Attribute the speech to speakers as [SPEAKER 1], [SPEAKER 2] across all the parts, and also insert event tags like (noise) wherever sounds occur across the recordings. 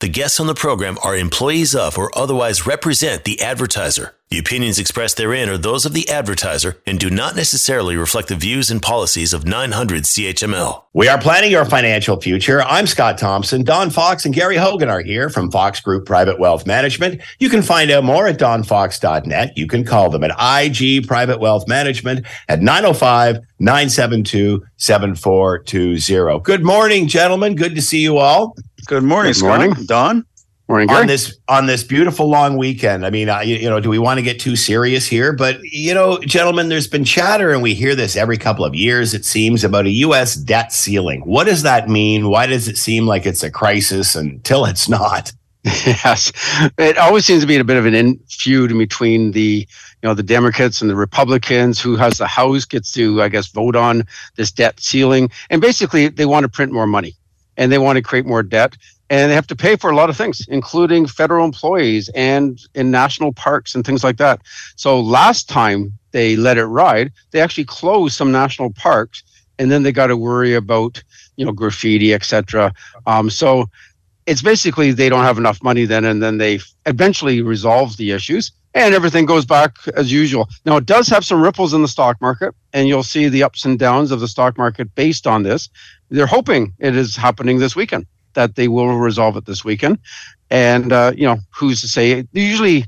[SPEAKER 1] the guests on the program are employees of or otherwise represent the advertiser. The opinions expressed therein are those of the advertiser and do not necessarily reflect the views and policies of 900 CHML.
[SPEAKER 2] We are planning your financial future. I'm Scott Thompson. Don Fox and Gary Hogan are here from Fox Group Private Wealth Management. You can find out more at donfox.net. You can call them at IG Private Wealth Management at 905 972 7420. Good morning, gentlemen. Good to see you all.
[SPEAKER 3] Good morning,
[SPEAKER 4] Good morning.
[SPEAKER 3] Scott. Don.
[SPEAKER 4] Morning,
[SPEAKER 2] on this on this beautiful long weekend. I mean, uh, you, you know, do we want to get too serious here? But you know, gentlemen, there's been chatter, and we hear this every couple of years. It seems about a U.S. debt ceiling. What does that mean? Why does it seem like it's a crisis until it's not? (laughs)
[SPEAKER 4] yes, it always seems to be a bit of an in feud between the you know the Democrats and the Republicans. Who has the House gets to, I guess, vote on this debt ceiling, and basically they want to print more money and they want to create more debt. And they have to pay for a lot of things, including federal employees and in national parks and things like that. So last time they let it ride, they actually closed some national parks, and then they got to worry about you know graffiti, etc. Um, so it's basically they don't have enough money then, and then they eventually resolve the issues, and everything goes back as usual. Now it does have some ripples in the stock market, and you'll see the ups and downs of the stock market based on this. They're hoping it is happening this weekend that they will resolve it this weekend, and uh, you know who's to say? Usually,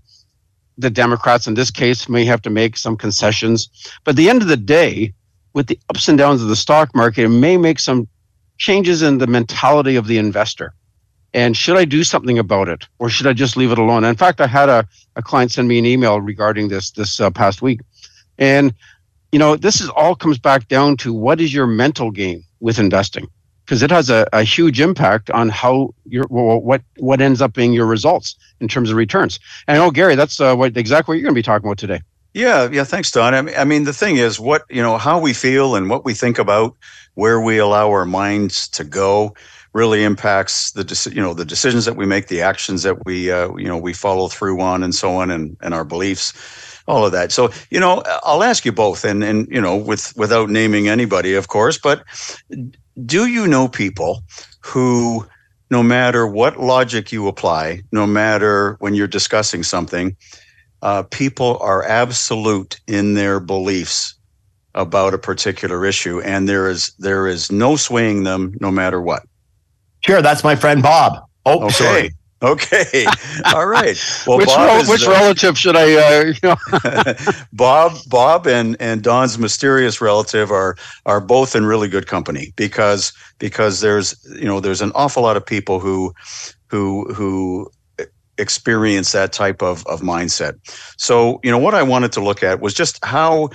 [SPEAKER 4] the Democrats in this case may have to make some concessions, but at the end of the day, with the ups and downs of the stock market, it may make some changes in the mentality of the investor and should I do something about it or should I just leave it alone? In fact, I had a, a client send me an email regarding this this uh, past week, and you know this is all comes back down to what is your mental game with investing because it has a, a huge impact on how your well, what what ends up being your results in terms of returns. And know Gary, that's uh, what exactly what you're going to be talking about today.
[SPEAKER 3] Yeah, yeah. Thanks, Don. I mean, I mean, the thing is, what you know, how we feel and what we think about, where we allow our minds to go, really impacts the you know the decisions that we make, the actions that we uh, you know we follow through on, and so on, and and our beliefs, all of that. So you know, I'll ask you both, and and you know, with without naming anybody, of course, but do you know people who, no matter what logic you apply, no matter when you're discussing something, uh, people are absolute in their beliefs about a particular issue, and there is there is no swaying them, no matter what.
[SPEAKER 2] Sure, that's my friend Bob. Oh,
[SPEAKER 3] Okay.
[SPEAKER 2] sorry.
[SPEAKER 3] Okay. (laughs) All right. Well,
[SPEAKER 4] which
[SPEAKER 3] Bob
[SPEAKER 4] which
[SPEAKER 3] uh,
[SPEAKER 4] relative should I uh, you know (laughs) (laughs)
[SPEAKER 3] Bob, Bob, and and Don's mysterious relative are are both in really good company because because there's you know there's an awful lot of people who who who experience that type of of mindset. So you know what I wanted to look at was just how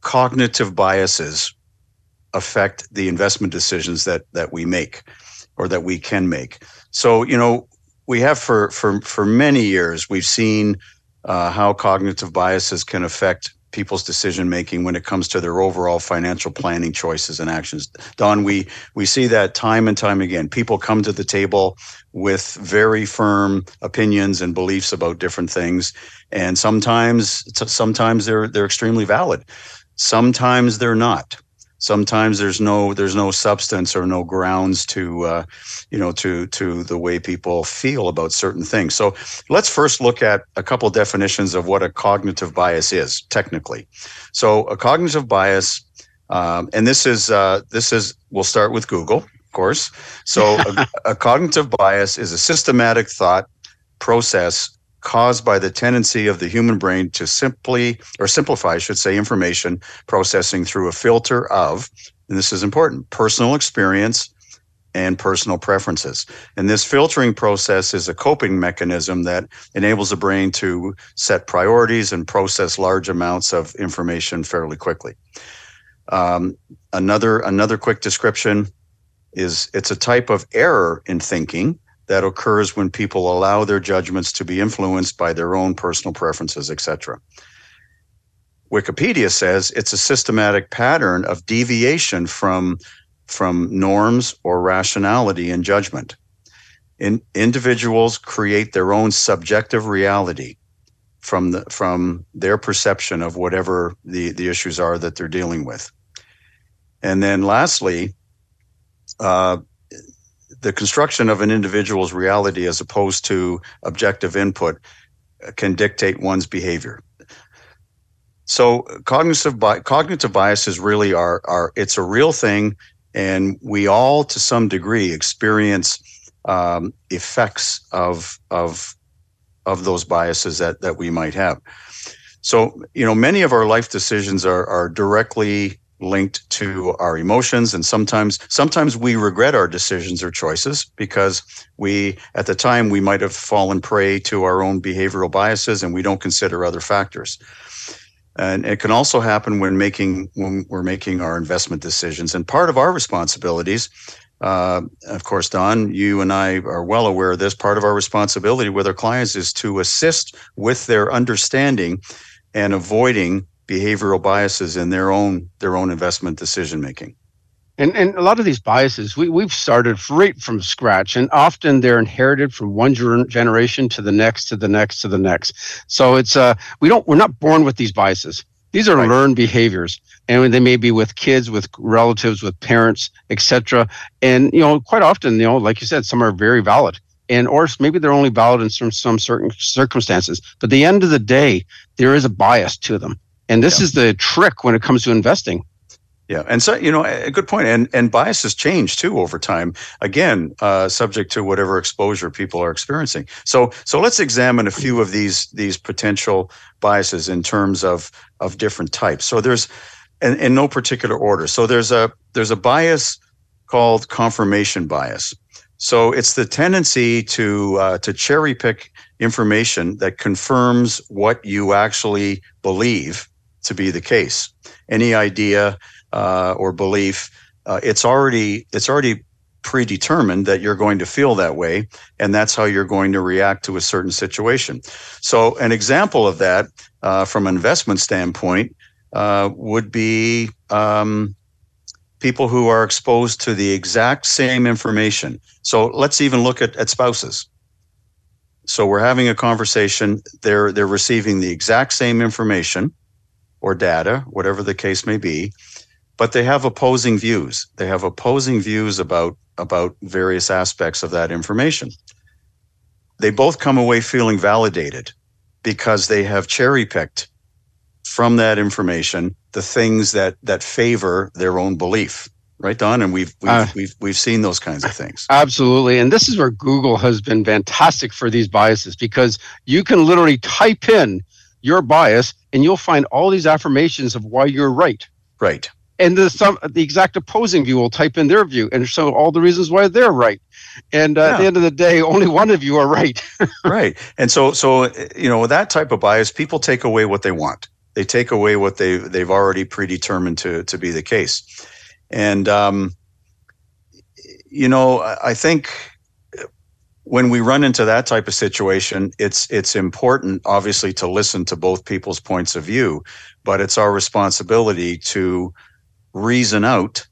[SPEAKER 3] cognitive biases affect the investment decisions that that we make or that we can make. So you know we have for for for many years we've seen uh, how cognitive biases can affect people's decision making when it comes to their overall financial planning choices and actions. Don, we we see that time and time again. People come to the table with very firm opinions and beliefs about different things, and sometimes sometimes they're they're extremely valid. Sometimes they're not. Sometimes there's no there's no substance or no grounds to uh, you know to to the way people feel about certain things. So let's first look at a couple definitions of what a cognitive bias is technically. So a cognitive bias, um, and this is uh, this is we'll start with Google, of course. So (laughs) a, a cognitive bias is a systematic thought process caused by the tendency of the human brain to simply or simplify, I should say, information processing through a filter of, and this is important, personal experience and personal preferences. And this filtering process is a coping mechanism that enables the brain to set priorities and process large amounts of information fairly quickly. Um, another another quick description is it's a type of error in thinking that occurs when people allow their judgments to be influenced by their own personal preferences, etc. Wikipedia says it's a systematic pattern of deviation from from norms or rationality in judgment. In, individuals create their own subjective reality from the from their perception of whatever the, the issues are that they're dealing with. And then lastly, uh, the construction of an individual's reality as opposed to objective input can dictate one's behavior. So cognitive bi- cognitive biases really are are it's a real thing, and we all to some degree experience um, effects of of of those biases that that we might have. So you know, many of our life decisions are are directly linked to our emotions. And sometimes sometimes we regret our decisions or choices because we at the time we might have fallen prey to our own behavioral biases and we don't consider other factors. And it can also happen when making when we're making our investment decisions. And part of our responsibilities uh, of course don you and i are well aware of this. Part of our responsibility with our clients is to assist with their understanding and avoiding behavioral biases in their own their own investment decision making.
[SPEAKER 4] And and a lot of these biases we we've started right from scratch, and often they're inherited from one generation to the next, to the next, to the next. So it's uh we don't we're not born with these biases. These are right. learned behaviors, and they may be with kids, with relatives, with parents, etc. And you know, quite often, you know, like you said, some are very valid, and or maybe they're only valid in some some certain circumstances. But at the end of the day, there is a bias to them and this yeah. is the trick when it comes to investing.
[SPEAKER 3] Yeah, and so you know, a good point. And and biases change too over time. Again, uh, subject to whatever exposure people are experiencing. So so let's examine a few of these these potential biases in terms of of different types. So there's, in, in no particular order. So there's a there's a bias called confirmation bias. So it's the tendency to uh, to cherry pick information that confirms what you actually believe to be the case. Any idea uh, or belief, uh, it's already it's already predetermined that you're going to feel that way, and that's how you're going to react to a certain situation. So, an example of that uh, from an investment standpoint uh, would be um, people who are exposed to the exact same information. So, let's even look at, at spouses. So we're having a conversation. They're they're receiving the exact same information or data, whatever the case may be, but they have opposing views. They have opposing views about about various aspects of that information. They both come away feeling validated because they have cherry picked from that information the things that that favor their own belief right don and we've we've, uh, we've we've seen those kinds of things
[SPEAKER 4] absolutely and this is where google has been fantastic for these biases because you can literally type in your bias and you'll find all these affirmations of why you're right.
[SPEAKER 3] Right.
[SPEAKER 4] And the some the exact opposing view will type in their view and show all the reasons why they're right. And uh, yeah. at the end of the day, only one of you are right. (laughs)
[SPEAKER 3] right. And so so you know with that type of bias, people take away what they want. They take away what they they've already predetermined to to be the case. And um, you know, I think when we run into that type of situation, it's it's important, obviously, to listen to both people's points of view, but it's our responsibility to reason out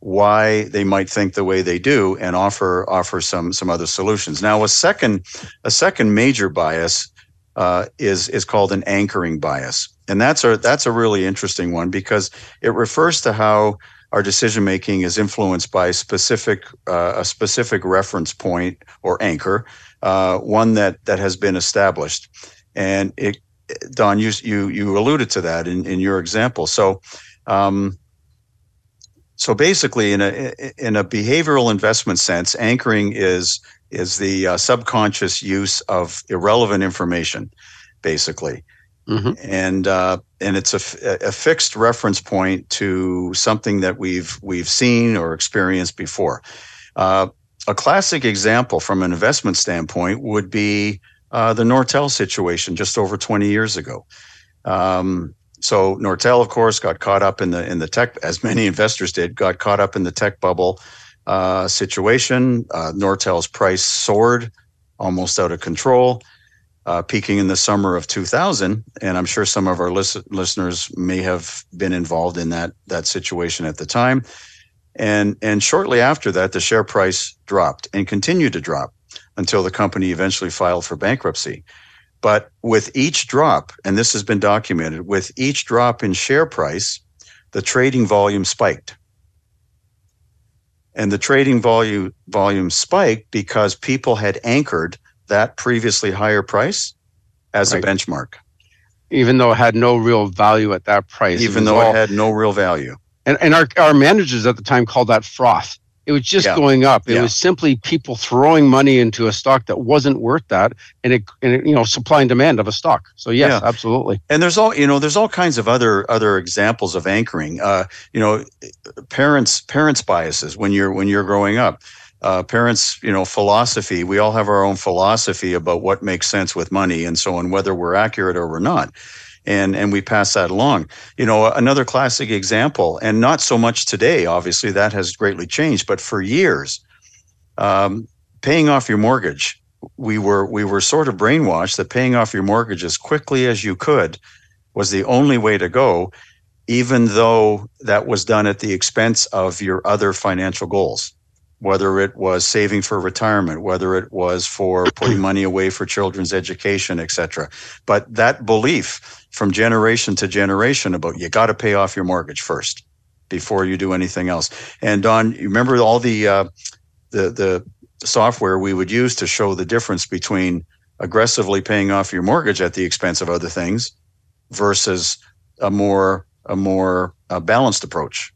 [SPEAKER 3] why they might think the way they do and offer offer some some other solutions. Now, a second a second major bias uh, is is called an anchoring bias, and that's a that's a really interesting one because it refers to how our decision making is influenced by specific uh, a specific reference point or anchor, uh, one that that has been established. And it, Don, you you you alluded to that in, in your example. So. Um, so basically, in a in a behavioral investment sense, anchoring is is the uh, subconscious use of irrelevant information, basically. Mm-hmm. And uh, and it's a, a fixed reference point to something that we've we've seen or experienced before. Uh, a classic example from an investment standpoint would be uh, the Nortel situation just over 20 years ago. Um, so Nortel, of course, got caught up in the in the tech, as many (laughs) investors did, got caught up in the tech bubble uh, situation. Uh, Nortel's price soared, almost out of control uh, peaking in the summer of 2000, and I'm sure some of our listeners may have been involved in that that situation at the time. And and shortly after that, the share price dropped and continued to drop until the company eventually filed for bankruptcy. But with each drop, and this has been documented, with each drop in share price, the trading volume spiked. and the trading volume volume spiked because people had anchored that previously higher price as right. a benchmark
[SPEAKER 4] even though it had no real value at that price
[SPEAKER 3] even though all, it had no real value
[SPEAKER 4] and, and our, our managers at the time called that froth it was just yeah. going up. It yeah. was simply people throwing money into a stock that wasn't worth that, and it, and it, you know, supply and demand of a stock. So yes, yeah. absolutely.
[SPEAKER 3] And there's all you know, there's all kinds of other other examples of anchoring. Uh, you know, parents parents biases when you're when you're growing up. Uh, parents, you know, philosophy. We all have our own philosophy about what makes sense with money and so on, whether we're accurate or we're not and and we pass that along. You know, another classic example, and not so much today. Obviously, that has greatly changed, but for years, um, paying off your mortgage, we were we were sort of brainwashed that paying off your mortgage as quickly as you could was the only way to go, even though that was done at the expense of your other financial goals whether it was saving for retirement, whether it was for putting money away for children's education, etc. But that belief from generation to generation about you got to pay off your mortgage first before you do anything else. And Don, you remember all the uh, the the software we would use to show the difference between aggressively paying off your mortgage at the expense of other things versus a more a more uh, balanced approach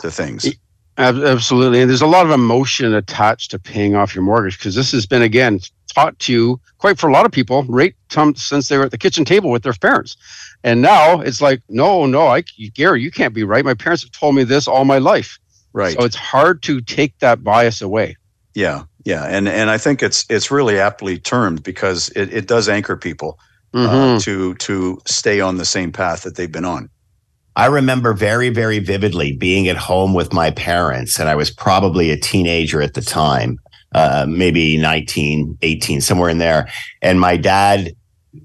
[SPEAKER 3] to things.
[SPEAKER 4] Absolutely. And there's a lot of emotion attached to paying off your mortgage because this has been, again, taught to you quite for a lot of people right since they were at the kitchen table with their parents. And now it's like, no, no, I, Gary, you can't be right. My parents have told me this all my life.
[SPEAKER 3] Right.
[SPEAKER 4] So it's hard to take that bias away.
[SPEAKER 3] Yeah. Yeah. And, and I think it's, it's really aptly termed because it, it does anchor people uh, mm-hmm. uh, to, to stay on the same path that they've been on.
[SPEAKER 2] I remember very, very vividly being at home with my parents, and I was probably a teenager at the time, uh, maybe 19, 18, somewhere in there. And my dad,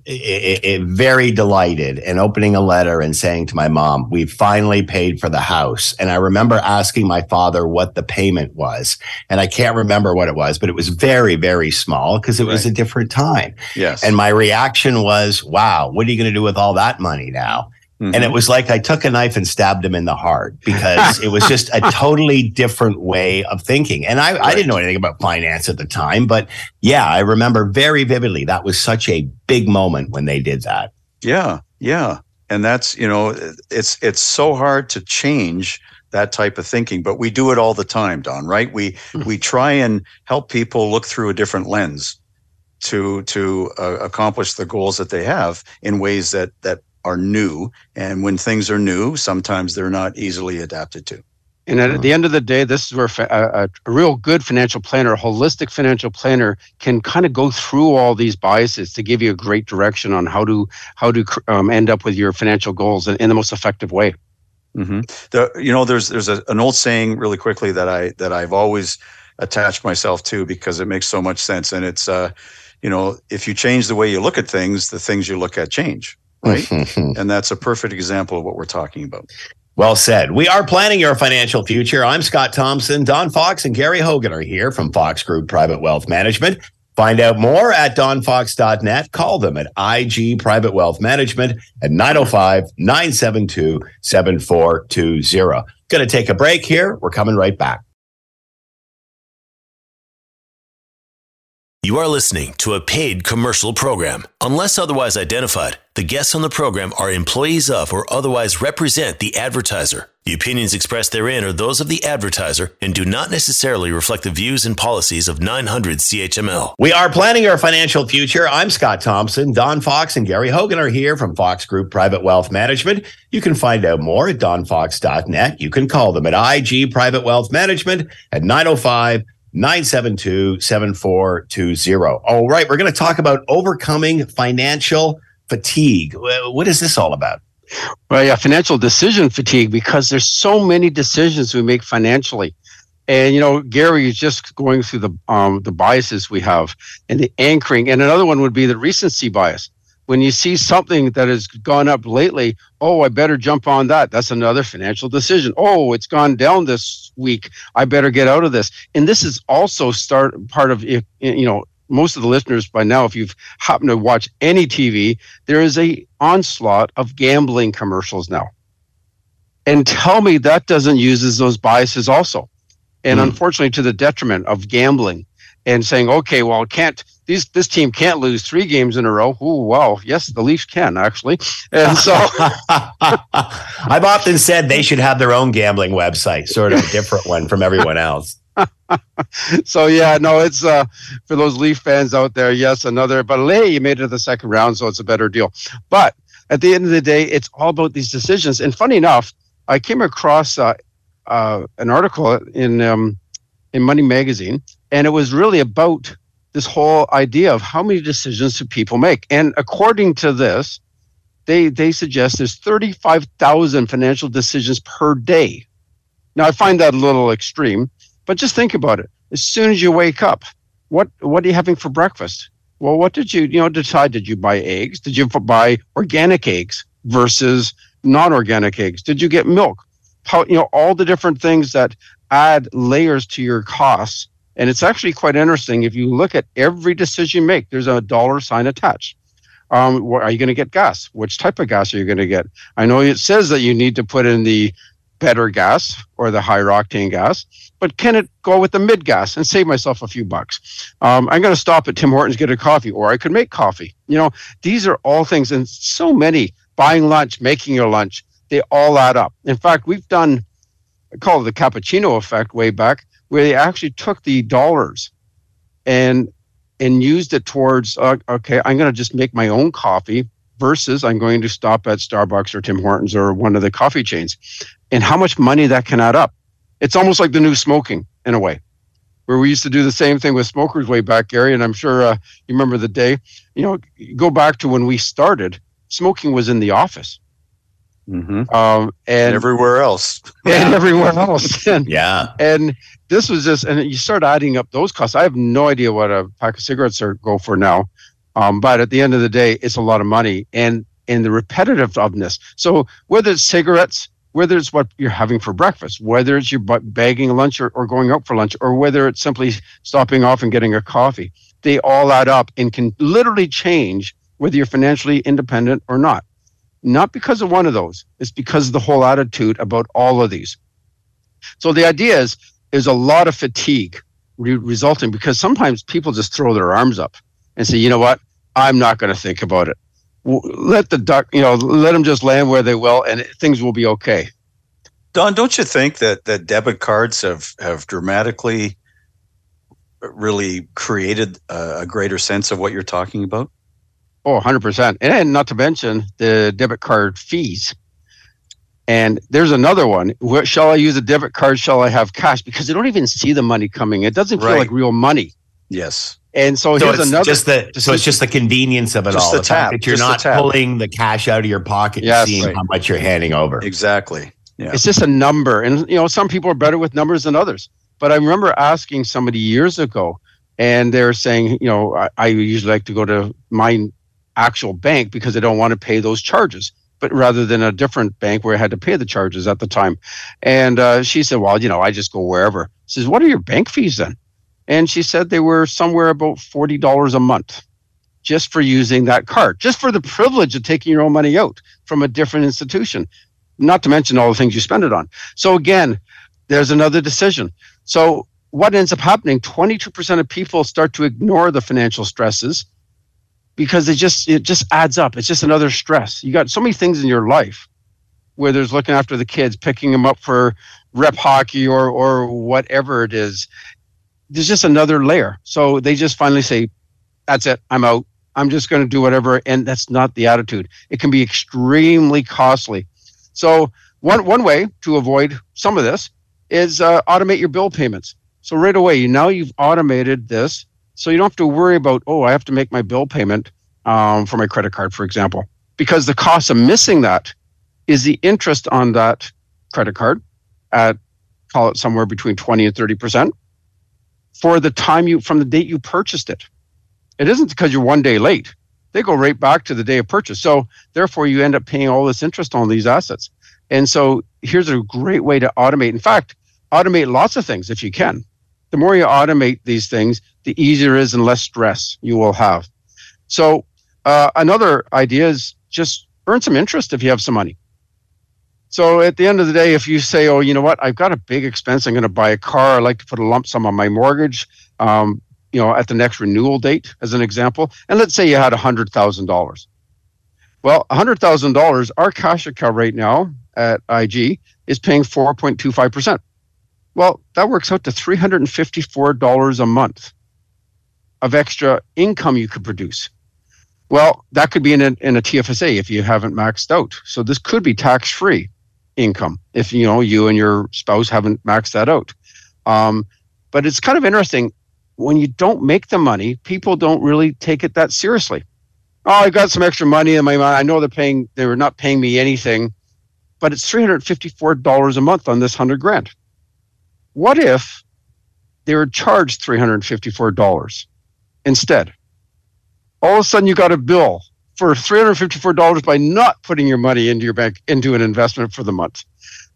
[SPEAKER 2] it, it, very delighted and opening a letter and saying to my mom, We finally paid for the house. And I remember asking my father what the payment was. And I can't remember what it was, but it was very, very small because it right. was a different time.
[SPEAKER 3] Yes.
[SPEAKER 2] And my reaction was, Wow, what are you going to do with all that money now? Mm-hmm. And it was like I took a knife and stabbed him in the heart because it was just a (laughs) totally different way of thinking. And I, right. I, didn't know anything about finance at the time, but yeah, I remember very vividly that was such a big moment when they did that.
[SPEAKER 3] Yeah, yeah. And that's, you know, it's it's so hard to change that type of thinking, but we do it all the time, Don, right? We mm-hmm. we try and help people look through a different lens to to uh, accomplish the goals that they have in ways that that are new. And when things are new, sometimes they're not easily adapted to.
[SPEAKER 4] And at the end of the day, this is where a, a, real good financial planner, a holistic financial planner, can kind of go through all these biases to give you a great direction on how to how to um, end up with your financial goals in, in the most effective way.
[SPEAKER 3] Mm-hmm. The, you know, there's there's a, an old saying really quickly that I that I've always attached myself to because it makes so much sense, and it's uh, you know, if you change the way you look at things, the things you look at change right? (laughs) and that's a perfect example of what we're talking about.
[SPEAKER 2] Well said. We are planning your financial future. I'm Scott Thompson. Don Fox and Gary Hogan are here from Fox Group Private Wealth Management. Find out more at donfox.net. Call them at IG Private Wealth Management at 905 972 7420. Going to take a break here. We're coming right back.
[SPEAKER 1] You are listening to a paid commercial program. Unless otherwise identified, the guests on the program are employees of or otherwise represent the advertiser. The opinions expressed therein are those of the advertiser and do not necessarily reflect the views and policies of 900 CHML.
[SPEAKER 2] We are planning our financial future. I'm Scott Thompson. Don Fox and Gary Hogan are here from Fox Group Private Wealth Management. You can find out more at donfox.net. You can call them at IG Private Wealth Management at 905- 972 7420. All right, we're going to talk about overcoming financial fatigue. What is this all about?
[SPEAKER 4] Well, yeah, financial decision fatigue because there's so many decisions we make financially. And you know, Gary is just going through the um, the biases we have and the anchoring. And another one would be the recency bias when you see something that has gone up lately, oh, I better jump on that. That's another financial decision. Oh, it's gone down this week. I better get out of this. And this is also start part of you know most of the listeners by now, if you've happened to watch any TV, there is a onslaught of gambling commercials now. And tell me that doesn't uses those biases also. and mm. unfortunately to the detriment of gambling and saying, okay, well, can't these this team can't lose three games in a row. Oh, well, yes, the Leafs can actually. And so (laughs)
[SPEAKER 2] I've often said they should have their own gambling website, sort of a different one from everyone else. (laughs)
[SPEAKER 4] so yeah, no, it's uh for those Leaf fans out there, yes, another but hey, you made it to the second round, so it's a better deal. But at the end of the day, it's all about these decisions. And funny enough, I came across uh, uh, an article in um, in Money Magazine, and it was really about this whole idea of how many decisions do people make. And according to this, they they suggest there's 35,000 financial decisions per day. Now I find that a little extreme, but just think about it. As soon as you wake up, what what are you having for breakfast? Well, what did you you know decide? Did you buy eggs? Did you buy organic eggs versus non-organic eggs? Did you get milk? How you know all the different things that add layers to your costs. And it's actually quite interesting. If you look at every decision you make, there's a dollar sign attached. Um, are you going to get gas? Which type of gas are you going to get? I know it says that you need to put in the better gas or the higher octane gas, but can it go with the mid gas and save myself a few bucks? Um, I'm going to stop at Tim Hortons, get a coffee, or I could make coffee. You know, these are all things, and so many buying lunch, making your lunch, they all add up. In fact, we've done I call it the cappuccino effect way back, where they actually took the dollars and and used it towards uh, okay, I'm going to just make my own coffee versus I'm going to stop at Starbucks or Tim Hortons or one of the coffee chains, and how much money that can add up. It's almost like the new smoking in a way, where we used to do the same thing with smokers way back, Gary. And I'm sure uh, you remember the day. You know, go back to when we started. Smoking was in the office
[SPEAKER 3] Mm-hmm. Um, and everywhere else, (laughs)
[SPEAKER 4] and everywhere else, (laughs) and,
[SPEAKER 2] yeah.
[SPEAKER 4] And this was just, and you start adding up those costs. I have no idea what a pack of cigarettes are go for now, um, but at the end of the day, it's a lot of money, and and the repetitiveness. So whether it's cigarettes, whether it's what you're having for breakfast, whether it's you're bagging lunch or, or going out for lunch, or whether it's simply stopping off and getting a coffee, they all add up and can literally change whether you're financially independent or not not because of one of those. It's because of the whole attitude about all of these. So the idea is is a lot of fatigue re- resulting because sometimes people just throw their arms up and say, you know what, I'm not going to think about it. Let the duck, you know, let them just land where they will, and things will be okay.
[SPEAKER 3] Don, don't you think that that debit cards have have dramatically really created a, a greater sense of what you're talking about?
[SPEAKER 4] Oh, 100%. And not to mention the debit card fees. And there's another one. What, shall I use a debit card? Shall I have cash? Because they don't even see the money coming. It doesn't feel right. like real money.
[SPEAKER 3] Yes.
[SPEAKER 4] And so,
[SPEAKER 2] so
[SPEAKER 4] here's another.
[SPEAKER 2] Just the, so it's just the convenience of it
[SPEAKER 3] just
[SPEAKER 2] all.
[SPEAKER 3] The, the tap.
[SPEAKER 2] that you're
[SPEAKER 3] just
[SPEAKER 2] not pulling the cash out of your pocket yes, and seeing right. how much you're handing over.
[SPEAKER 3] Exactly.
[SPEAKER 4] Yeah. It's just a number. And, you know, some people are better with numbers than others. But I remember asking somebody years ago, and they're saying, you know, I, I usually like to go to my actual bank because they don't want to pay those charges but rather than a different bank where I had to pay the charges at the time. And uh, she said, Well, you know, I just go wherever. She says, What are your bank fees then? And she said they were somewhere about $40 a month just for using that card, just for the privilege of taking your own money out from a different institution, not to mention all the things you spend it on. So, again, there's another decision. So, what ends up happening 22% of people start to ignore the financial stresses because it just it just adds up. It's just another stress. You got so many things in your life where there's looking after the kids, picking them up for rep hockey or or whatever it is. There's just another layer. So they just finally say, "That's it. I'm out. I'm just going to do whatever." And that's not the attitude. It can be extremely costly. So one one way to avoid some of this is uh, automate your bill payments. So right away, you now you've automated this so you don't have to worry about, oh, I have to make my bill payment um, for my credit card, for example, because the cost of missing that is the interest on that credit card at call it somewhere between 20 and 30% for the time you from the date you purchased it. It isn't because you're one day late. They go right back to the day of purchase. So therefore you end up paying all this interest on these assets. And so here's a great way to automate. In fact, automate lots of things if you can. The more you automate these things, the easier it is and less stress you will have. So uh, another idea is just earn some interest if you have some money. So at the end of the day, if you say, "Oh, you know what? I've got a big expense. I'm going to buy a car. I like to put a lump sum on my mortgage." Um, you know, at the next renewal date, as an example, and let's say you had hundred thousand dollars. Well, hundred thousand dollars, our cash account right now at IG is paying four point two five percent. Well, that works out to three hundred and fifty-four dollars a month of extra income you could produce. Well, that could be in a, in a TFSA if you haven't maxed out. So this could be tax-free income if you know you and your spouse haven't maxed that out. Um, but it's kind of interesting when you don't make the money, people don't really take it that seriously. Oh, I got some extra money in my mind. I know they're paying, they were not paying me anything, but it's $354 a month on this 100 grand. What if they were charged $354 instead? All of a sudden, you got a bill for $354 by not putting your money into your bank into an investment for the month.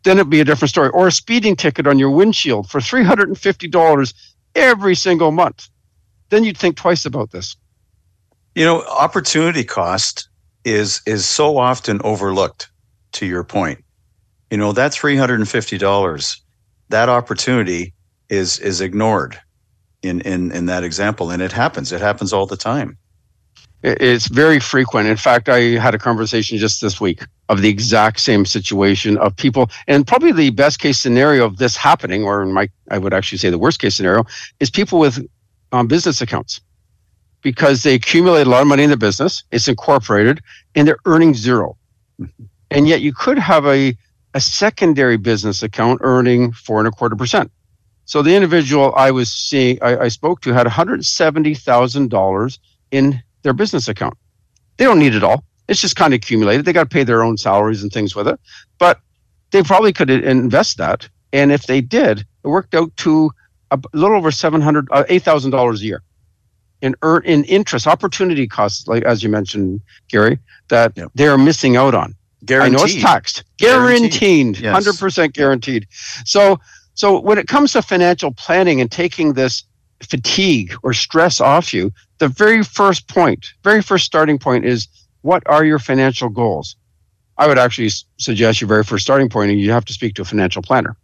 [SPEAKER 4] Then it'd be a different story. Or a speeding ticket on your windshield for $350 every single month. Then you'd think twice about this.
[SPEAKER 3] You know, opportunity cost is is so often overlooked to your point. You know, that $350, that opportunity is is ignored in in in that example and it happens. It happens all the time.
[SPEAKER 4] It's very frequent. In fact, I had a conversation just this week of the exact same situation of people, and probably the best case scenario of this happening, or in my, I would actually say the worst case scenario, is people with um, business accounts because they accumulate a lot of money in the business, it's incorporated, and they're earning 0 And yet you could have a, a secondary business account earning four and a quarter percent. So the individual I was seeing, I, I spoke to had $170,000 in their business account. They don't need it all. It's just kind of accumulated. They got to pay their own salaries and things with it, but they probably could invest that. And if they did, it worked out to a little over seven hundred, uh, eight thousand dollars a year in earn in interest opportunity costs, like as you mentioned, Gary, that yep. they're missing out on. Guaranteed. I know it's taxed, guaranteed, hundred percent guaranteed. So, so when it comes to financial planning and taking this fatigue or stress off you, the very first point, very first starting point is what are your financial goals? I would actually suggest your very first starting point, and you have to speak to a financial planner,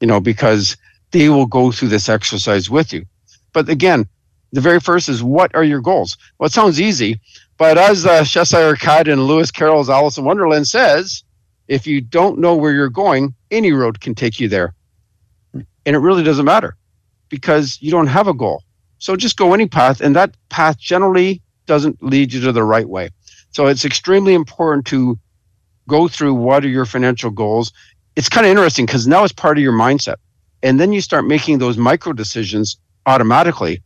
[SPEAKER 4] you know, because they will go through this exercise with you. But again, the very first is what are your goals? Well, it sounds easy, but as uh, Cheshire Cat and Lewis Carroll's Alice in Wonderland says, if you don't know where you're going, any road can take you there. And it really doesn't matter because you don't have a goal. So just go any path, and that path generally doesn't lead you to the right way. So it's extremely important to go through what are your financial goals. It's kind of interesting because now it's part of your mindset. And then you start making those micro decisions automatically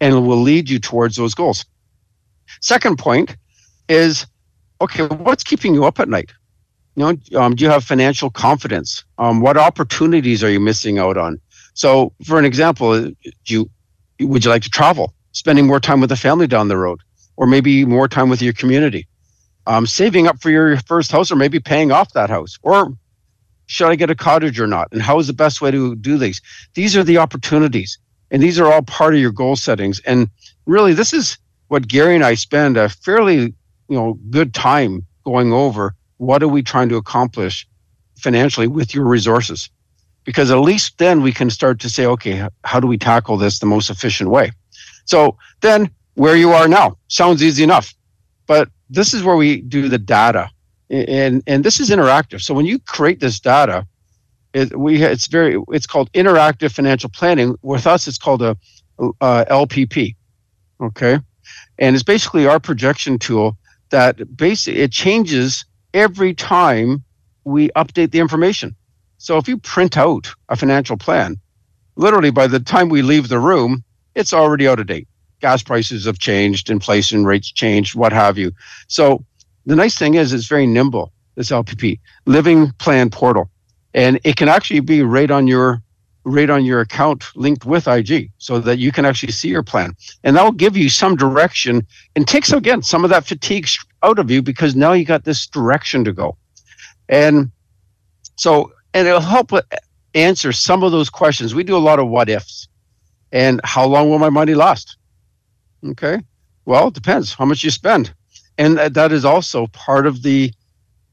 [SPEAKER 4] and will lead you towards those goals. Second point is okay, what's keeping you up at night? You know, um, do you have financial confidence? Um, what opportunities are you missing out on? So, for an example, do you would you like to travel, spending more time with the family down the road, or maybe more time with your community? Um, saving up for your first house, or maybe paying off that house, or should I get a cottage or not? And how is the best way to do these? These are the opportunities, and these are all part of your goal settings. And really, this is what Gary and I spend a fairly you know good time going over. What are we trying to accomplish financially with your resources? because at least then we can start to say, okay, how do we tackle this the most efficient way? So then where you are now sounds easy enough, but this is where we do the data, and and this is interactive. So when you create this data, it, we it's very it's called interactive financial planning. With us, it's called a, a LPP, okay, and it's basically our projection tool that basically it changes every time we update the information. So if you print out a financial plan, literally by the time we leave the room, it's already out of date. Gas prices have changed, inflation rates changed, what have you. So the nice thing is it's very nimble, this LPP, living plan portal. And it can actually be right on your right on your account linked with IG so that you can actually see your plan. And that will give you some direction and takes again some of that fatigue out of you because now you got this direction to go. And so and it'll help uh, answer some of those questions. We do a lot of what ifs. And how long will my money last? Okay. Well, it depends how much you spend. And that is also part of the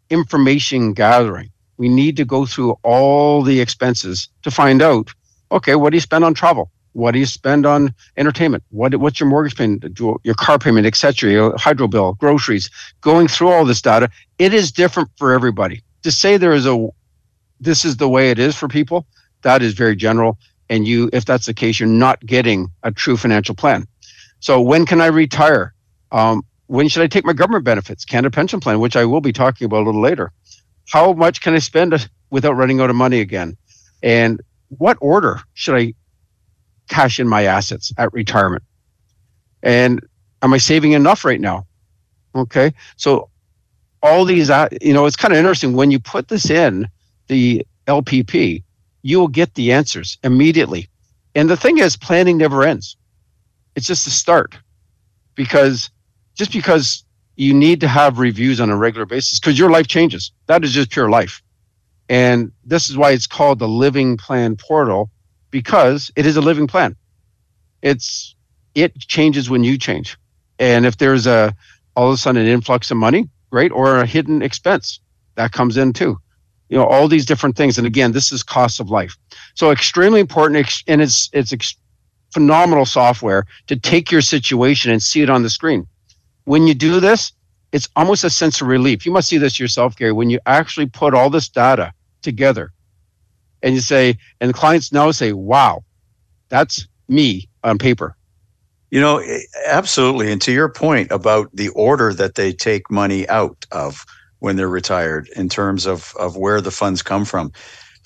[SPEAKER 4] information gathering. We need to go through all the expenses to find out, okay, what do you spend on travel? What do you spend on entertainment? What what's your mortgage payment, your car payment, etc., your hydro bill, groceries? Going through all this data, it is different for everybody. To say there is a this is the way it is for people, that is very general. And you, if that's the case, you're not getting a true financial plan. So when can I retire? Um, when should I take my government benefits, Canada Pension Plan, which I will be talking about a little later? How much can I spend without running out of money again? And what order should I cash in my assets at retirement? And am I saving enough right now? Okay. So all these, uh, you know, it's kind of interesting when you put this in the LPP, you will get the answers immediately. And the thing is, planning never ends. It's just the start because just because you need to have reviews on a regular basis because your life changes. That is just pure life. And this is why it's called the living plan portal because it is a living plan. It's it changes when you change. And if there's a all of a sudden an influx of money, great, or a hidden expense that comes in too. You know, all these different things. And again, this is cost of life. So extremely important and it's it's phenomenal software to take your situation and see it on the screen. When you do this, it's almost a sense of relief. You must see this yourself, Gary, when you actually put all this data together and you say, and the clients now say, wow, that's me on paper.
[SPEAKER 3] You know, absolutely. And to your point about the order that they take money out of when they're retired in terms of, of where the funds come from.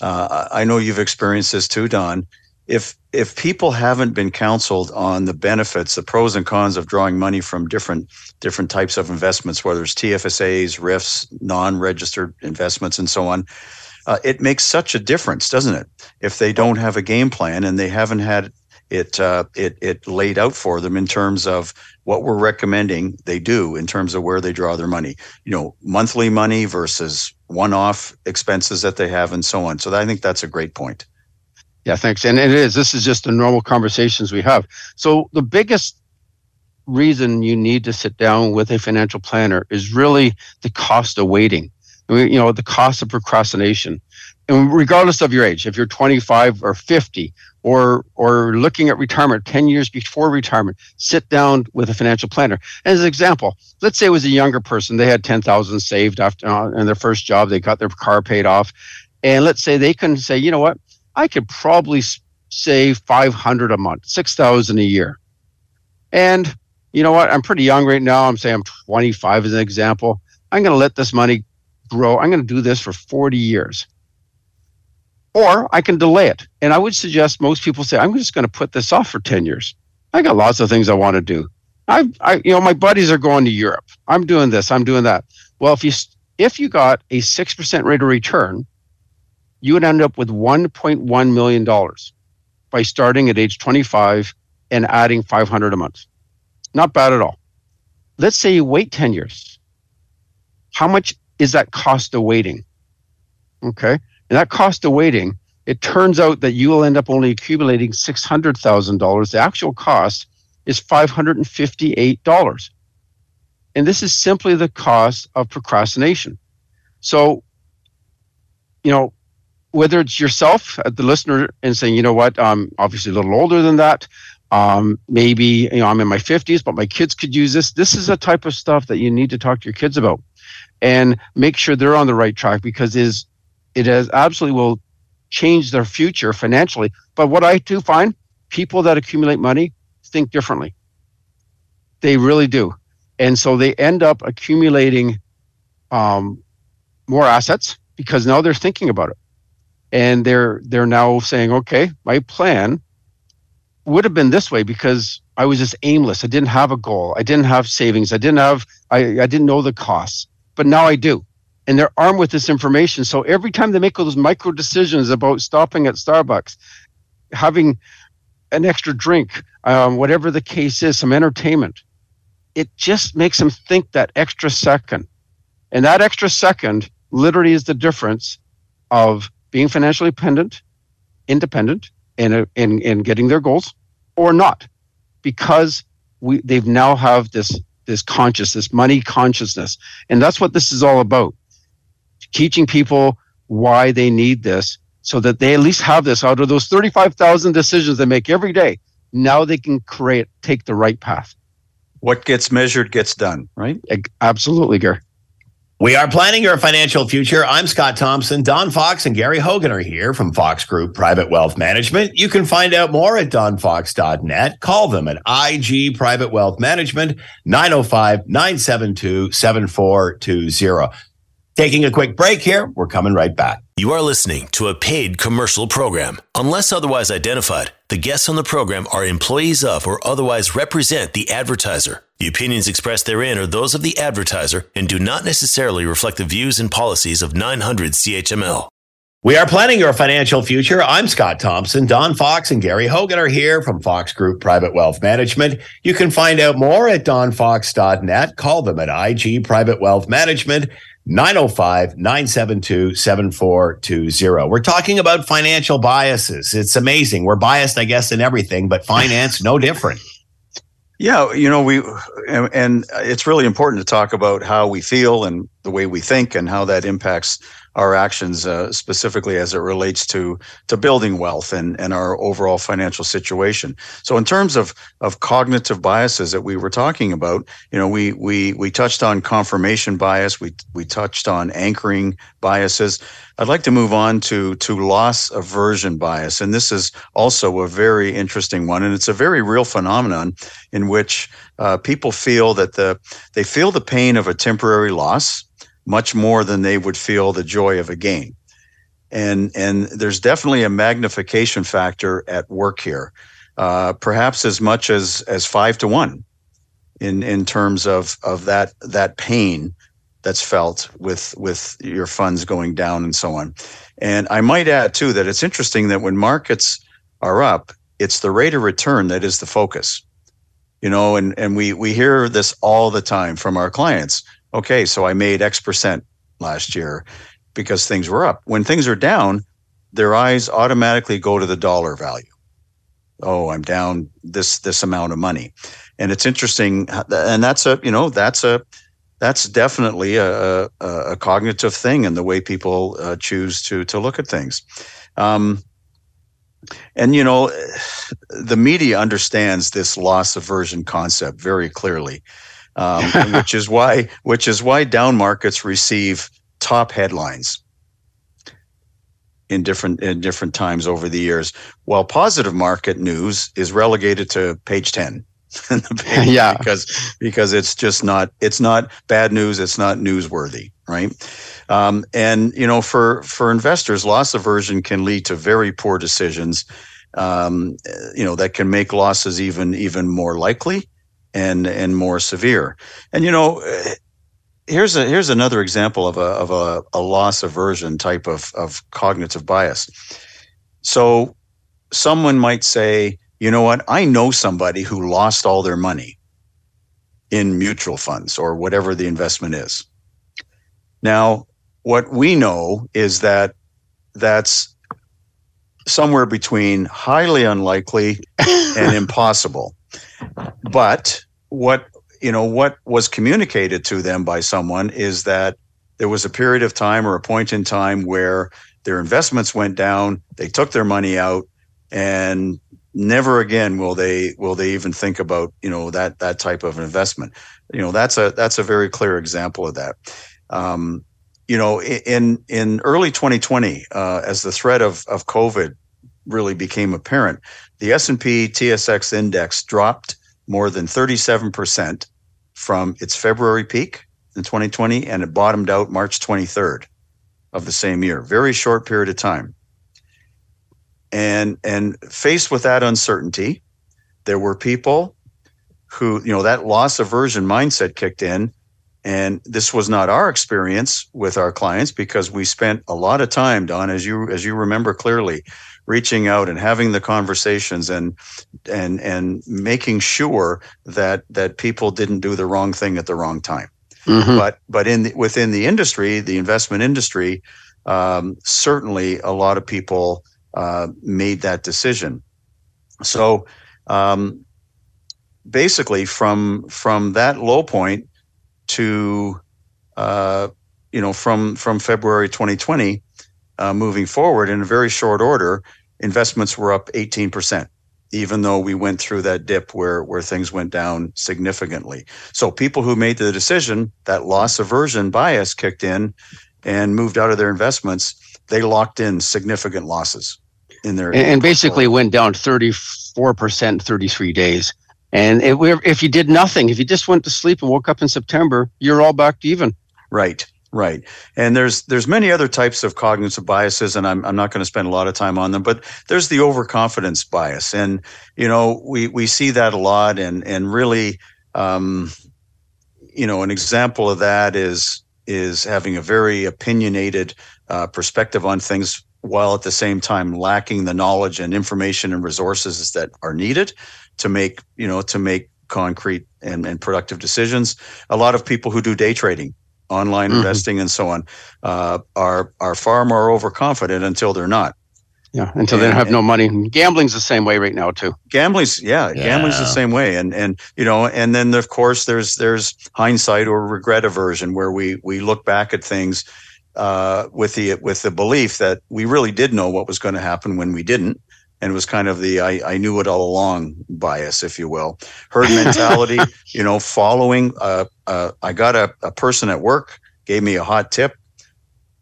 [SPEAKER 3] Uh, I know you've experienced this too, Don. If if people haven't been counseled on the benefits, the pros and cons of drawing money from different different types of investments, whether it's TFSAs, RIFs, non-registered investments, and so on, uh, it makes such a difference, doesn't it? If they don't have a game plan and they haven't had it uh, it it laid out for them in terms of what we're recommending they do in terms of where they draw their money. You know, monthly money versus one-off expenses that they have, and so on. So I think that's a great point.
[SPEAKER 4] Yeah, thanks. And it is. This is just the normal conversations we have. So the biggest reason you need to sit down with a financial planner is really the cost of waiting. You know, the cost of procrastination. And regardless of your age, if you're 25 or 50 or or looking at retirement 10 years before retirement, sit down with a financial planner. As an example, let's say it was a younger person, they had 10,000 saved after uh, in their first job, they got their car paid off. And let's say they can say, you know what, I could probably save 500 a month, 6,000 a year. And you know what? I'm pretty young right now. I'm saying I'm 25 as an example. I'm going to let this money grow. I'm going to do this for 40 years. Or I can delay it. And I would suggest most people say, I'm just going to put this off for 10 years. I got lots of things I want to do. I, I, you know, my buddies are going to Europe. I'm doing this. I'm doing that. Well, if you if you got a six percent rate of return, you would end up with 1.1 million dollars by starting at age 25 and adding 500 a month. Not bad at all. Let's say you wait 10 years. How much is that cost of waiting? Okay. And that cost of waiting, it turns out that you will end up only accumulating $600,000. The actual cost is $558. And this is simply the cost of procrastination. So, you know, whether it's yourself, uh, the listener, and saying, you know what, I'm obviously a little older than that. Um, maybe you know I'm in my 50s, but my kids could use this. This is a type of stuff that you need to talk to your kids about, and make sure they're on the right track because is it has absolutely will change their future financially. But what I do find, people that accumulate money think differently. They really do, and so they end up accumulating um, more assets because now they're thinking about it and they're they're now saying, okay, my plan would have been this way because I was just aimless. I didn't have a goal. I didn't have savings. I didn't have I, I didn't know the costs. But now I do. And they're armed with this information. So every time they make those micro decisions about stopping at Starbucks, having an extra drink, um, whatever the case is, some entertainment, it just makes them think that extra second. And that extra second literally is the difference of being financially independent, independent, and uh, in, in getting their goals, or not, because we they've now have this this conscious, this money consciousness, and that's what this is all about. Teaching people why they need this so that they at least have this out of those 35,000 decisions they make every day. Now they can create, take the right path.
[SPEAKER 3] What gets measured gets done, right?
[SPEAKER 4] Absolutely, Gary.
[SPEAKER 2] We are planning your financial future. I'm Scott Thompson. Don Fox and Gary Hogan are here from Fox Group Private Wealth Management. You can find out more at donfox.net. Call them at IG Private Wealth Management, 905 972 7420. Taking a quick break here. We're coming right back.
[SPEAKER 1] You are listening to a paid commercial program. Unless otherwise identified, the guests on the program are employees of or otherwise represent the advertiser. The opinions expressed therein are those of the advertiser and do not necessarily reflect the views and policies of 900 CHML.
[SPEAKER 2] We are planning your financial future. I'm Scott Thompson. Don Fox and Gary Hogan are here from Fox Group Private Wealth Management. You can find out more at donfox.net. Call them at IG Private Wealth Management. 905 972 7420. We're talking about financial biases. It's amazing. We're biased, I guess, in everything, but finance, no different.
[SPEAKER 3] Yeah, you know, we, and it's really important to talk about how we feel and the way we think and how that impacts our actions, uh, specifically as it relates to to building wealth and and our overall financial situation. So, in terms of of cognitive biases that we were talking about, you know, we we we touched on confirmation bias, we we touched on anchoring biases. I'd like to move on to to loss aversion bias, and this is also a very interesting one, and it's a very real phenomenon in which uh, people feel that the they feel the pain of a temporary loss much more than they would feel the joy of a gain. And, and there's definitely a magnification factor at work here, uh, perhaps as much as, as five to one in, in terms of, of that, that pain that's felt with, with your funds going down and so on. And I might add too that it's interesting that when markets are up, it's the rate of return that is the focus you know and and we we hear this all the time from our clients okay, so I made X percent last year because things were up. When things are down, their eyes automatically go to the dollar value. Oh, I'm down this this amount of money, and it's interesting, and that's a you know that's a that's definitely a, a, a cognitive thing in the way people uh, choose to to look at things. Um, and you know, the media understands this loss aversion concept very clearly um, (laughs) which is why which is why down markets receive top headlines in different in different times over the years, while positive market news is relegated to page ten. (laughs) (laughs)
[SPEAKER 4] yeah,
[SPEAKER 3] because because it's just not it's not bad news. It's not newsworthy, right? Um, and you know, for for investors, loss aversion can lead to very poor decisions. Um, you know, that can make losses even even more likely and and more severe. And you know, eh, here's a here's another example of a of a, a loss aversion type of of cognitive bias. So someone might say, you know what, I know somebody who lost all their money in mutual funds or whatever the investment is. Now, what we know is that that's somewhere between highly unlikely and (laughs) impossible. But what you know what was communicated to them by someone is that there was a period of time or a point in time where their investments went down, they took their money out, and never again will they will they even think about you know that that type of investment. You know that's a that's a very clear example of that. Um, you know, in in early 2020, uh, as the threat of of COVID really became apparent, the S&P TSX index dropped more than 37% from its February peak in 2020 and it bottomed out March 23rd of the same year. Very short period of time. And and faced with that uncertainty, there were people who, you know, that loss aversion mindset kicked in and this was not our experience with our clients because we spent a lot of time, Don, as you as you remember clearly, reaching out and having the conversations and and and making sure that that people didn't do the wrong thing at the wrong time. Mm-hmm. But but in the, within the industry, the investment industry, um, certainly a lot of people uh, made that decision. So um, basically, from from that low point to uh, you know from from February 2020, uh, moving forward in a very short order, investments were up 18%, even though we went through that dip where, where things went down significantly. So people who made the decision, that loss aversion bias kicked in and moved out of their investments, they locked in significant losses in their.
[SPEAKER 4] And, and basically went down 34%, 33 days. And it, if you did nothing, if you just went to sleep and woke up in September, you're all back to even.
[SPEAKER 3] Right. Right. And there's there's many other types of cognitive biases, and I'm I'm not going to spend a lot of time on them, but there's the overconfidence bias. And you know, we we see that a lot and and really um, you know, an example of that is is having a very opinionated uh, perspective on things while at the same time lacking the knowledge and information and resources that are needed to make you know to make concrete and, and productive decisions. A lot of people who do day trading online mm-hmm. investing and so on uh, are are far more overconfident until they're not.
[SPEAKER 4] Yeah until and, they have no money. Gambling's the same way right now too.
[SPEAKER 3] Gambling's yeah, yeah, gambling's the same way. And and you know and then of course there's there's hindsight or regret aversion where we we look back at things uh, with the with the belief that we really did know what was going to happen when we didn't and it was kind of the I, I knew it all along bias, if you will. Herd mentality, (laughs) you know, following. Uh, uh, I got a, a person at work gave me a hot tip,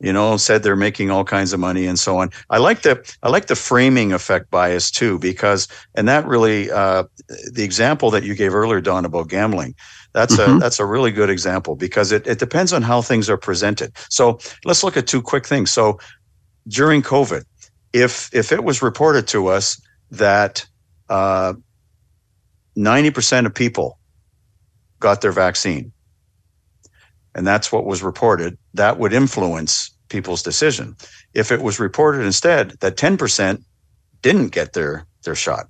[SPEAKER 3] you know, said they're making all kinds of money and so on. I like the I like the framing effect bias too because and that really uh, the example that you gave earlier, Don, about gambling. That's mm-hmm. a that's a really good example because it, it depends on how things are presented. So let's look at two quick things. So during COVID, if if it was reported to us that uh, 90% of people got their vaccine, and that's what was reported, that would influence people's decision. If it was reported instead that 10% didn't get their their shot,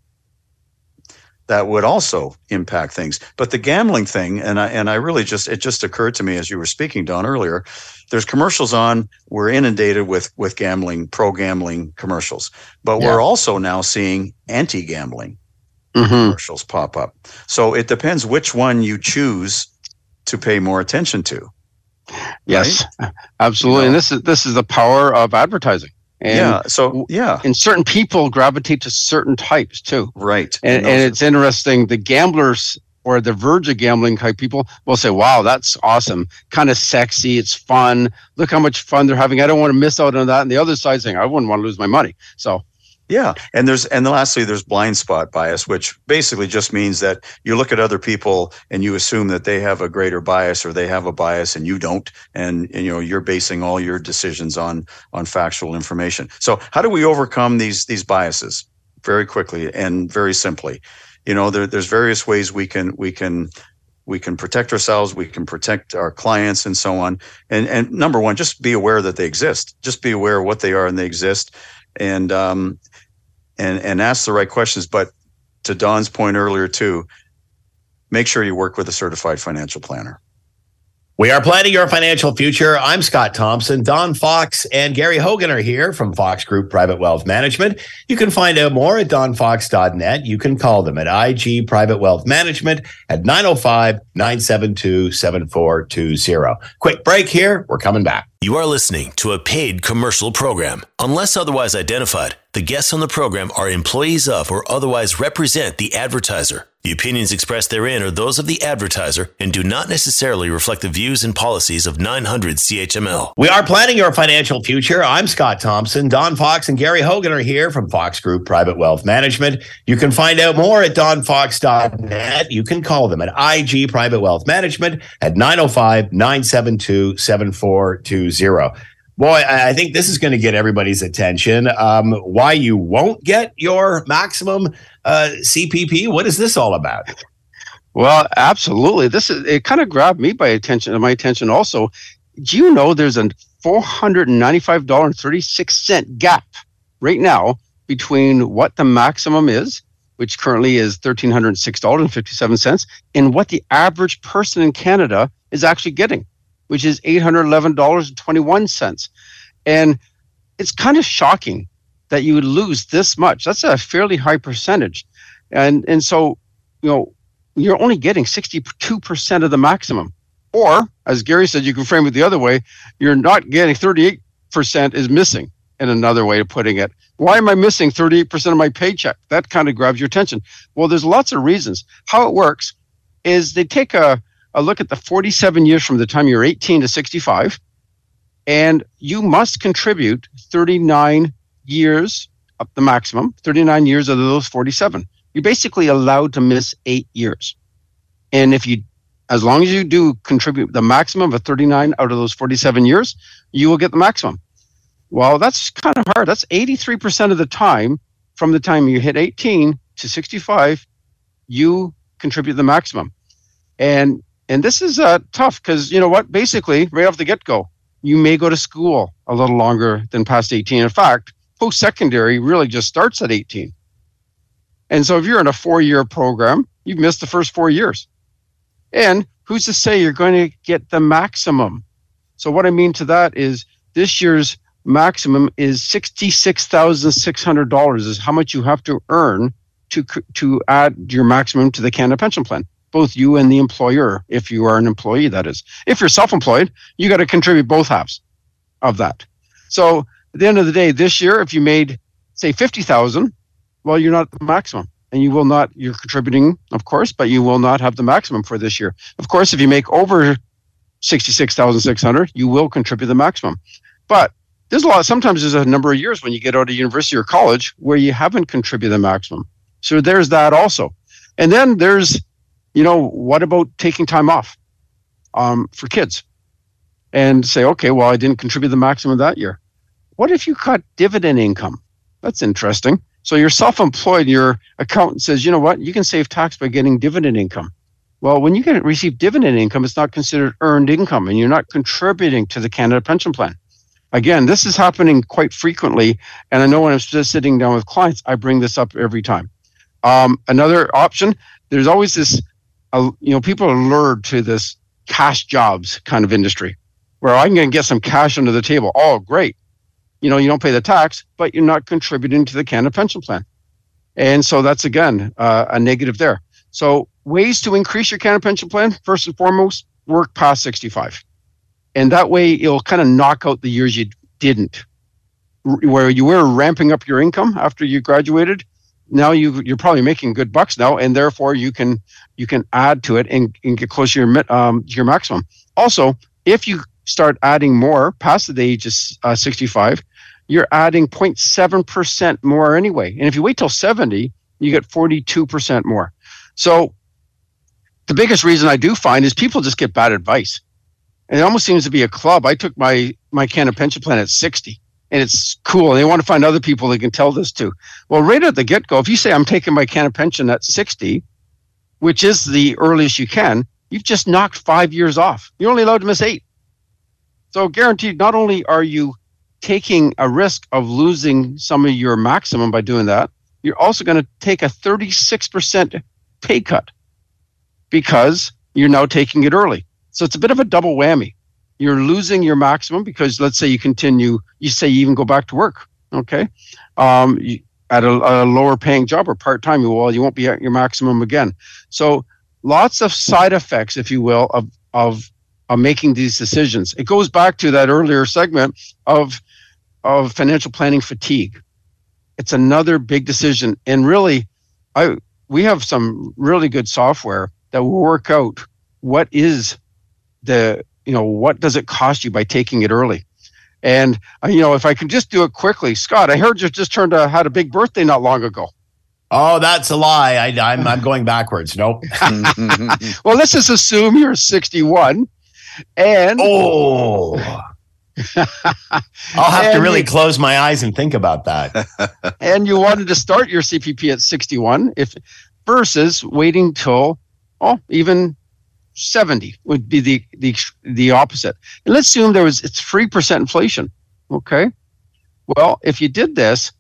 [SPEAKER 3] that would also impact things. But the gambling thing, and I and I really just it just occurred to me as you were speaking, Don, earlier. There's commercials on. We're inundated with with gambling, pro gambling commercials, but yeah. we're also now seeing anti gambling mm-hmm. commercials pop up. So it depends which one you choose to pay more attention to.
[SPEAKER 4] Yes, right? absolutely. You know? And this is this is the power of advertising.
[SPEAKER 3] And yeah. So yeah,
[SPEAKER 4] and certain people gravitate to certain types too.
[SPEAKER 3] Right.
[SPEAKER 4] And, and, and it's interesting. The gamblers or the verge of gambling type people will say, "Wow, that's awesome! Kind of sexy. It's fun. Look how much fun they're having. I don't want to miss out on that." And the other side saying, "I wouldn't want to lose my money." So
[SPEAKER 3] yeah, and there's and lastly there's blind spot bias, which basically just means that you look at other people and you assume that they have a greater bias or they have a bias and you don't, and, and you know you're basing all your decisions on on factual information. So how do we overcome these these biases? Very quickly and very simply, you know there, there's various ways we can we can we can protect ourselves we can protect our clients and so on. And and number one just be aware that they exist. Just be aware of what they are and they exist. And um, and and ask the right questions. But to Don's point earlier too, make sure you work with a certified financial planner.
[SPEAKER 2] We are planning your financial future. I'm Scott Thompson. Don Fox and Gary Hogan are here from Fox Group Private Wealth Management. You can find out more at donfox.net. You can call them at IG Private Wealth Management at 905 972 7420. Quick break here. We're coming back.
[SPEAKER 1] You are listening to a paid commercial program. Unless otherwise identified, the guests on the program are employees of or otherwise represent the advertiser. The opinions expressed therein are those of the advertiser and do not necessarily reflect the views and policies of 900 CHML.
[SPEAKER 2] We are planning your financial future. I'm Scott Thompson. Don Fox and Gary Hogan are here from Fox Group Private Wealth Management. You can find out more at donfox.net. You can call them at IG Private Wealth Management at 905 972 7420 boy, I think this is going to get everybody's attention. Um, why you won't get your maximum uh, CPP? What is this all about?
[SPEAKER 4] Well, absolutely. This is it. Kind of grabbed me by attention. My attention also. Do you know there's a four hundred and ninety-five dollar and thirty-six cent gap right now between what the maximum is, which currently is thirteen hundred six dollars and fifty-seven cents, and what the average person in Canada is actually getting which is $811.21. And it's kind of shocking that you would lose this much. That's a fairly high percentage. And and so, you know, you're only getting 62% of the maximum. Or, as Gary said, you can frame it the other way, you're not getting 38% is missing. in another way of putting it. Why am I missing 38% of my paycheck? That kind of grabs your attention. Well, there's lots of reasons. How it works is they take a, a look at the 47 years from the time you're 18 to 65, and you must contribute 39 years up the maximum, 39 years out of those 47. You're basically allowed to miss eight years. And if you, as long as you do contribute the maximum of 39 out of those 47 years, you will get the maximum. Well, that's kind of hard. That's 83% of the time from the time you hit 18 to 65, you contribute the maximum. And and this is uh, tough because you know what? Basically, right off the get go, you may go to school a little longer than past 18. In fact, post secondary really just starts at 18. And so if you're in a four year program, you've missed the first four years. And who's to say you're going to get the maximum? So what I mean to that is this year's maximum is $66,600 is how much you have to earn to to add your maximum to the Canada pension plan. Both you and the employer, if you are an employee, that is. If you're self-employed, you got to contribute both halves of that. So at the end of the day, this year, if you made say fifty thousand, well, you're not the maximum, and you will not. You're contributing, of course, but you will not have the maximum for this year. Of course, if you make over sixty-six thousand six hundred, you will contribute the maximum. But there's a lot. Sometimes there's a number of years when you get out of university or college where you haven't contributed the maximum. So there's that also. And then there's, you know, what about taking time off um, for kids? And say, okay, well, I didn't contribute the maximum that year. What if you cut dividend income? That's interesting. So you're self-employed. Your accountant says, you know what? You can save tax by getting dividend income. Well, when you get receive dividend income, it's not considered earned income, and you're not contributing to the Canada Pension Plan. Again, this is happening quite frequently, and I know when I'm just sitting down with clients, I bring this up every time. Um, another option, there's always this, you know, people are lured to this cash jobs kind of industry where I'm going to get some cash under the table. Oh, great. You know, you don't pay the tax, but you're not contributing to the Canada pension plan. And so that's again uh, a negative there. So ways to increase your Canada pension plan, first and foremost, work past 65. And that way it'll kind of knock out the years you didn't, where you were ramping up your income after you graduated now you you're probably making good bucks now, and therefore you can you can add to it and, and get close to your um, your maximum. Also, if you start adding more past the age of uh, 65, you're adding 0.7 percent more anyway. And if you wait till 70, you get 42 percent more. So the biggest reason I do find is people just get bad advice. And it almost seems to be a club. I took my my Canada pension plan at 60 and it's cool. They want to find other people they can tell this to. Well, right at the get go, if you say I'm taking my Canada pension at 60, which is the earliest you can, you've just knocked five years off. You're only allowed to miss eight. So guaranteed, not only are you taking a risk of losing some of your maximum by doing that, you're also going to take a 36% pay cut because you're now taking it early. So it's a bit of a double whammy you're losing your maximum because let's say you continue, you say you even go back to work, okay, um, you, at a, a, lower paying job or part time, well, you won't be at your maximum again. So lots of side effects, if you will, of of of making these decisions. It goes back to that earlier segment of of financial planning fatigue. It's another big decision, and really, I we have some really good software that will work out what is the you know, what does it cost you by taking it early? And uh, you know, if I can just do it quickly, Scott, I heard you just turned a, had a big birthday not long ago.
[SPEAKER 2] Oh, that's a lie. I, am I'm, I'm going backwards. Nope. (laughs) (laughs)
[SPEAKER 4] well, let's just assume you're 61, and
[SPEAKER 2] oh, (laughs) I'll have to really you, close my eyes and think about that.
[SPEAKER 4] and you wanted to start your CPP at 61, if versus waiting till oh even 70 would be the the the opposite. And let's assume there was it's three percent inflation. Okay. Well, if you did this,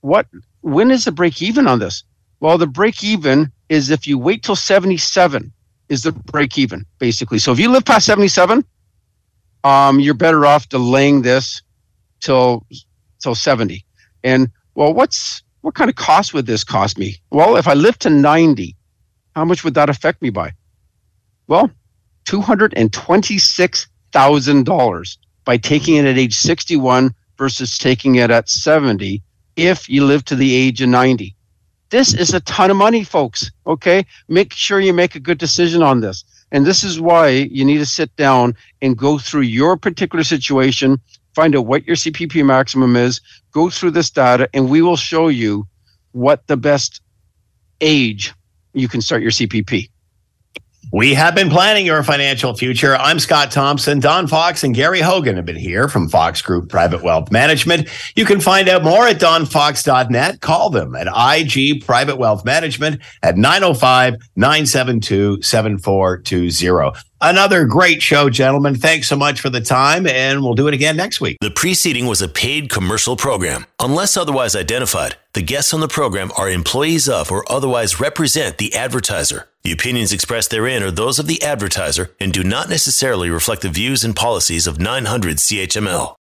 [SPEAKER 4] what when is the break even on this? Well, the break even is if you wait till 77 is the break even, basically. So if you live past 77, um, you're better off delaying this till till 70. And well, what's what kind of cost would this cost me? Well, if I live to 90, how much would that affect me by? Well, $226,000 by taking it at age 61 versus taking it at 70 if you live to the age of 90. This is a ton of money, folks. Okay. Make sure you make a good decision on this. And this is why you need to sit down and go through your particular situation, find out what your CPP maximum is, go through this data, and we will show you what the best age you can start your CPP.
[SPEAKER 2] We have been planning your financial future. I'm Scott Thompson. Don Fox and Gary Hogan have been here from Fox Group Private Wealth Management. You can find out more at donfox.net. Call them at IG Private Wealth Management at 905 972 7420. Another great show, gentlemen. Thanks so much for the time, and we'll do it again next week.
[SPEAKER 1] The preceding was a paid commercial program. Unless otherwise identified, the guests on the program are employees of or otherwise represent the advertiser. The opinions expressed therein are those of the advertiser and do not necessarily reflect the views and policies of 900 CHML.